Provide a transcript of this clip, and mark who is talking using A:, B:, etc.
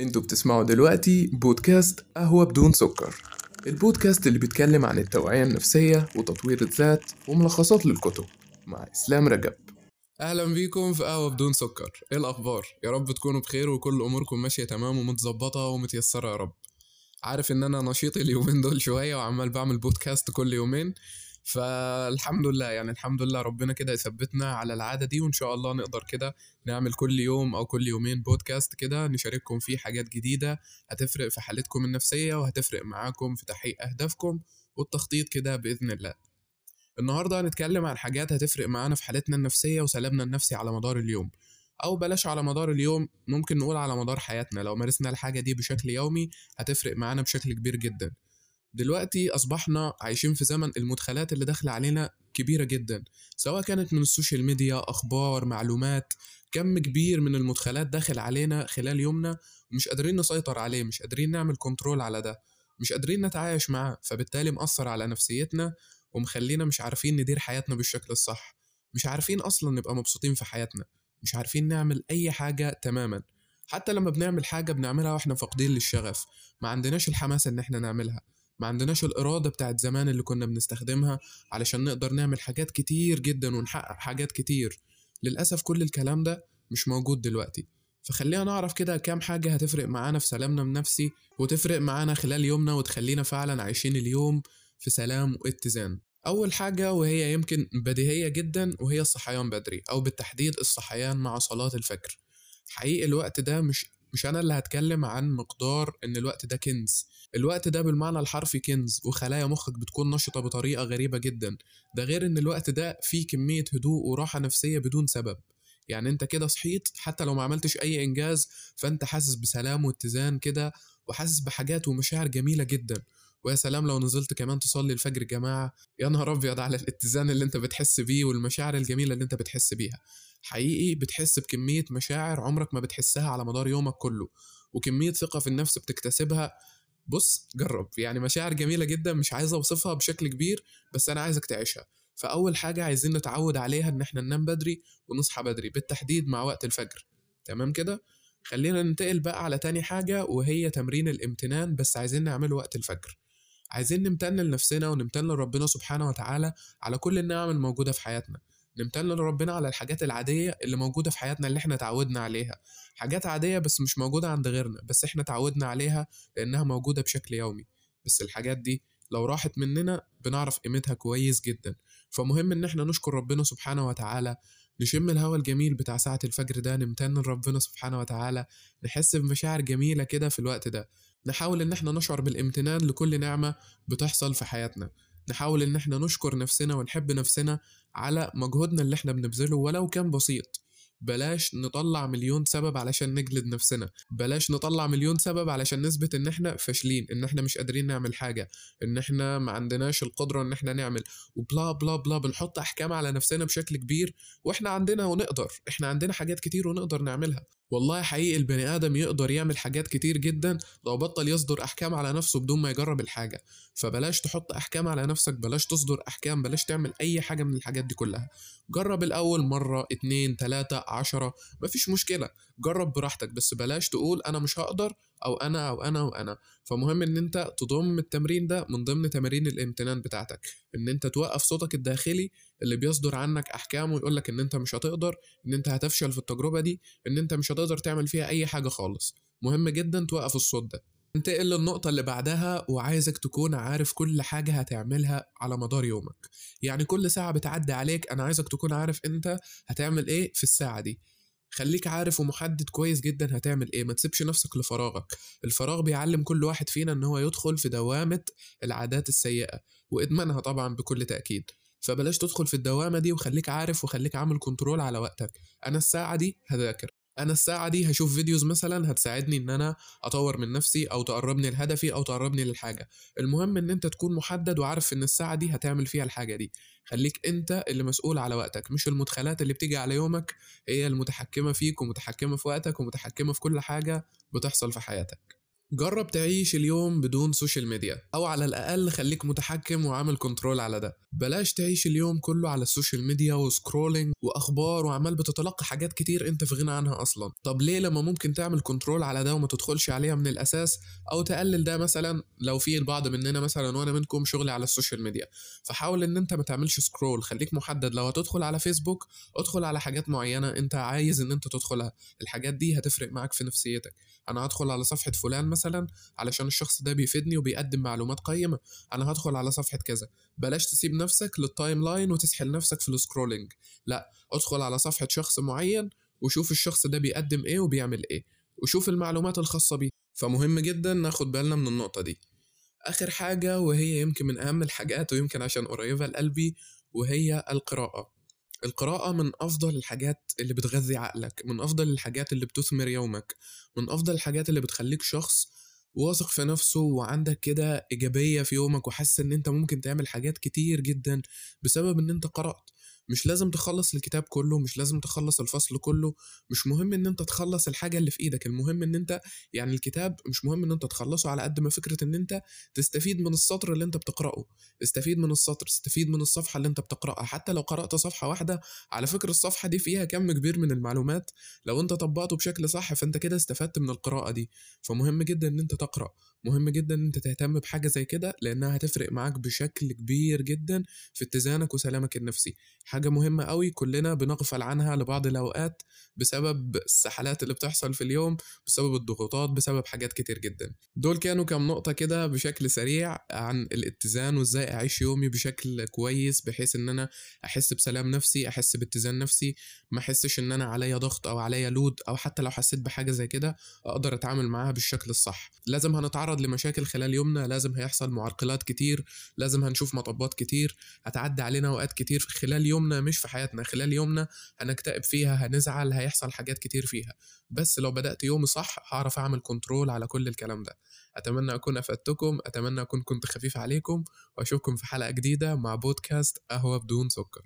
A: أنتوا بتسمعوا دلوقتي بودكاست قهوة بدون سكر. البودكاست اللي بيتكلم عن التوعية النفسية وتطوير الذات وملخصات للكتب. مع إسلام رجب. أهلا بيكم في قهوة بدون سكر. إيه الأخبار؟ يا رب تكونوا بخير وكل أموركم ماشية تمام ومتظبطة ومتيسرة يا رب. عارف إن أنا نشيط اليومين دول شوية وعمال بعمل بودكاست كل يومين؟ فالحمد لله يعني الحمد لله ربنا كده يثبتنا على العادة دي وإن شاء الله نقدر كده نعمل كل يوم أو كل يومين بودكاست كده نشارككم فيه حاجات جديدة هتفرق في حالتكم النفسية وهتفرق معاكم في تحقيق أهدافكم والتخطيط كده بإذن الله. النهاردة هنتكلم عن حاجات هتفرق معانا في حالتنا النفسية وسلامنا النفسي على مدار اليوم. أو بلاش على مدار اليوم ممكن نقول على مدار حياتنا لو مارسنا الحاجة دي بشكل يومي هتفرق معانا بشكل كبير جدا. دلوقتي أصبحنا عايشين في زمن المدخلات اللي داخلة علينا كبيرة جدا سواء كانت من ال social media أخبار معلومات كم كبير من المدخلات داخل علينا خلال يومنا ومش قادرين نسيطر عليه مش قادرين نعمل control على ده مش قادرين نتعايش معاه فبالتالي مأثر على نفسيتنا ومخلينا مش عارفين ندير حياتنا بالشكل الصح مش عارفين أصلا نبقى مبسوطين في حياتنا مش عارفين نعمل أي حاجة تماما حتى لما بنعمل حاجة بنعملها وإحنا فاقدين للشغف ما عندناش الحماس إن إحنا نعملها. ما عندناش الإرادة بتاعت زمان اللي كنا بنستخدمها علشان نقدر نعمل حاجات كتير جدا ونحقق حاجات كتير. للأسف كل الكلام ده مش موجود دلوقتي. فخلينا نعرف كده كام حاجة هتفرق معانا في سلامنا النفسي وتفرق معانا خلال يومنا وتخلينا فعلا عايشين اليوم في سلام واتزان. أول حاجة وهي يمكن بديهية جدا وهي الصحيان بدري أو بالتحديد الصحيان مع صلاة الفجر. حقيقي الوقت ده مش مش أنا اللي هتكلم عن مقدار إن الوقت ده كنز. الوقت ده بالمعنى الحرفي كنز وخلايا مخك بتكون نشطة بطريقة غريبة جدا. ده غير إن الوقت ده فيه كمية هدوء وراحة نفسية بدون سبب. يعني أنت كده صحيت حتى لو ما عملتش أي إنجاز فأنت حاسس بسلام واتزان كده وحاسس بحاجات ومشاعر جميلة جدا. ويا سلام لو نزلت كمان تصلي الفجر جماعة. يا نهار أبيض على الاتزان اللي أنت بتحس بيه والمشاعر الجميلة اللي أنت بتحس بيها. حقيقي بتحس بكمية مشاعر عمرك ما بتحسها على مدار يومك كله وكمية ثقة في النفس بتكتسبها. بص جرب يعني مشاعر جميلة جدا مش عايز أوصفها بشكل كبير بس أنا عايزك تعيشها. فأول حاجة عايزين نتعود عليها إن إحنا ننام بدري ونصحى بدري بالتحديد مع وقت الفجر. تمام كده؟ خلينا ننتقل بقى على تاني حاجة وهي تمرين الامتنان بس عايزين نعمله وقت الفجر. عايزين نمتن لنفسنا ونمتن لربنا سبحانه وتعالى على كل النعم الموجودة في حياتنا. نمتن لربنا على الحاجات العادية اللي موجودة في حياتنا اللي إحنا تعودنا عليها. حاجات عادية بس مش موجودة عند غيرنا بس إحنا تعودنا عليها لأنها موجودة بشكل يومي. بس الحاجات دي لو راحت مننا بنعرف قيمتها كويس جدا. فمهم إن إحنا نشكر ربنا سبحانه وتعالى نشم الهوا الجميل بتاع ساعة الفجر ده نمتن لربنا سبحانه وتعالى نحس بمشاعر جميلة كده في الوقت ده. نحاول إن إحنا نشعر بالامتنان لكل نعمة بتحصل في حياتنا. نحاول إن إحنا نشكر نفسنا ونحب نفسنا على مجهودنا اللي إحنا بنبذله ولو كان بسيط. بلاش نطلع مليون سبب علشان نجلد نفسنا. بلاش نطلع مليون سبب علشان نثبت إن إحنا فاشلين إن إحنا مش قادرين نعمل حاجة إن إحنا ما عندناش القدرة إن إحنا نعمل. وبلا بلا بلا بنحط أحكام على نفسنا بشكل كبير وإحنا عندنا ونقدر. إحنا عندنا حاجات كتير ونقدر نعملها. والله حقيقي البني آدم يقدر يعمل حاجات كتير جدا لو بطل يصدر أحكام على نفسه بدون ما يجرب الحاجة. فبلاش تحط أحكام على نفسك بلاش تصدر أحكام بلاش تعمل أي حاجة من الحاجات دي كلها. جرب الأول مرة اتنين تلاتة عشرة مفيش مشكلة. جرب براحتك بس بلاش تقول أنا مش هقدر أو أنا أو أنا وأنا فمهم إن أنت تضم التمرين ده من ضمن تمارين الامتنان بتاعتك. إن أنت توقف صوتك الداخلي اللي بيصدر عنك أحكام ويقولك إن أنت مش هتقدر إن أنت هتفشل في التجربة دي إن أنت مش هتقدر تعمل فيها أي حاجة خالص. مهم جدا توقف الصوت ده. انتقل للنقطة اللي بعدها وعايزك تكون عارف كل حاجة هتعملها على مدار يومك. يعني كل ساعة بتعدي عليك أنا عايزك تكون عارف أنت هتعمل إيه في الساعة دي. خليك عارف ومحدد كويس جدا هتعمل إيه. ما تسيبش نفسك لفراغك. الفراغ بيعلم كل واحد فينا إن هو يدخل في دوامة العادات السيئة وإدمانها طبعا بكل تأكيد. فبلاش تدخل في الدوامة دي وخليك عارف وخليك عامل كنترول على وقتك. أنا الساعة دي هذاكر. أنا الساعة دي هشوف videos مثلا هتساعدني إن أنا أطور من نفسي أو تقربني لهدفي أو تقربني للحاجة. المهم إن أنت تكون محدد وعارف إن الساعة دي هتعمل فيها الحاجة دي. خليك أنت اللي مسؤول على وقتك مش المدخلات اللي بتيجي على يومك هي المتحكمة فيك ومتحكمة في وقتك ومتحكمة في كل حاجة بتحصل في حياتك. جرب تعيش اليوم بدون social media أو على الأقل خليك متحكم وعامل control على ده. بلاش تعيش اليوم كله على ال social media و scrolling وأخبار وعمال بتتلقى حاجات كتير أنت في غنى عنها أصلا. طب ليه لما ممكن تعمل control على ده وما تدخلش عليها من الأساس؟ أو تقلل ده مثلا لو في البعض مننا مثلا وأنا منكم شغلي على ال social media فحاول إن أنت ما تعملش scroll خليك محدد. لو هتدخل على فيسبوك ادخل على حاجات معينة أنت عايز إن أنت تدخلها. الحاجات دي هتفرق معاك في نفسيتك. أنا هدخل على صفحة فلان مثلا علشان الشخص ده بيفيدني وبيقدم معلومات قيمة أنا هدخل على صفحة كذا. بلاش تسيب نفسك لل timeline وتسحل نفسك في ال scrolling لا ادخل على صفحة شخص معين وشوف الشخص ده بيقدم إيه وبيعمل إيه وشوف المعلومات الخاصة بيه. فمهم جدا ناخد بالنا من النقطة دي. آخر حاجة وهي يمكن من أهم الحاجات ويمكن عشان قريبة لقلبي وهي القراءة. القراءة من أفضل الحاجات اللي بتغذي عقلك من أفضل الحاجات اللي بتثمر يومك من أفضل الحاجات اللي بتخليك شخص واثق في نفسه وعندك كده إيجابية في يومك وحاسس إن أنت ممكن تعمل حاجات كتير جدا بسبب إن أنت قرأت. مش لازم تخلص الكتاب كله مش لازم تخلص الفصل كله مش مهم إن أنت تخلص الحاجة اللي في إيدك المهم إن أنت يعني الكتاب مش مهم إن أنت تخلصه على قد ما فكرة إن أنت تستفيد من السطر اللي أنت بتقرأه استفيد من السطر استفيد من الصفحة اللي أنت بتقرأها حتى لو قرأت صفحة واحدة على فكرة الصفحة دي فيها كم كبير من المعلومات لو أنت طبقته بشكل صح فأنت كده استفدت من القراءة دي فمهم جدا إن أنت تقرأ مهم جدا إن أنت تهتم بحاجة زي كده لأنها هتفرق معاك بشكل كبير جدا في اتزانك وسلامك النفسي. حاجة مهمة قوي كلنا بنغفل عنها لبعض الأوقات بسبب السحلات اللي بتحصل في اليوم بسبب الضغوطات بسبب حاجات كتير جدا. دول كانوا كام نقطة كده بشكل سريع عن الاتزان وإزاي أعيش يومي بشكل كويس بحيث إن أنا أحس بسلام نفسي أحس باتزان نفسي ما أحسش إن أنا عليا ضغط أو عليا لود أو حتى لو حسيت بحاجة زي كده أقدر أتعامل معاها بالشكل الصح. لازم هنتعرض لمشاكل خلال يومنا لازم هيحصل معرقلات كتير لازم هنشوف مطبات كتير هتعدي علينا أوقات كتير خلال يومنا مش في حياتنا. خلال يومنا هنكتئب فيها هنزعل هيحصل حاجات كتير فيها. بس لو بدأت يومي صح هعرف أعمل كنترول على كل الكلام ده. أتمنى أكون أفدتكم أتمنى أكون كنت خفيف عليكم وأشوفكم في حلقة جديدة مع بودكاست قهوة بدون سكر.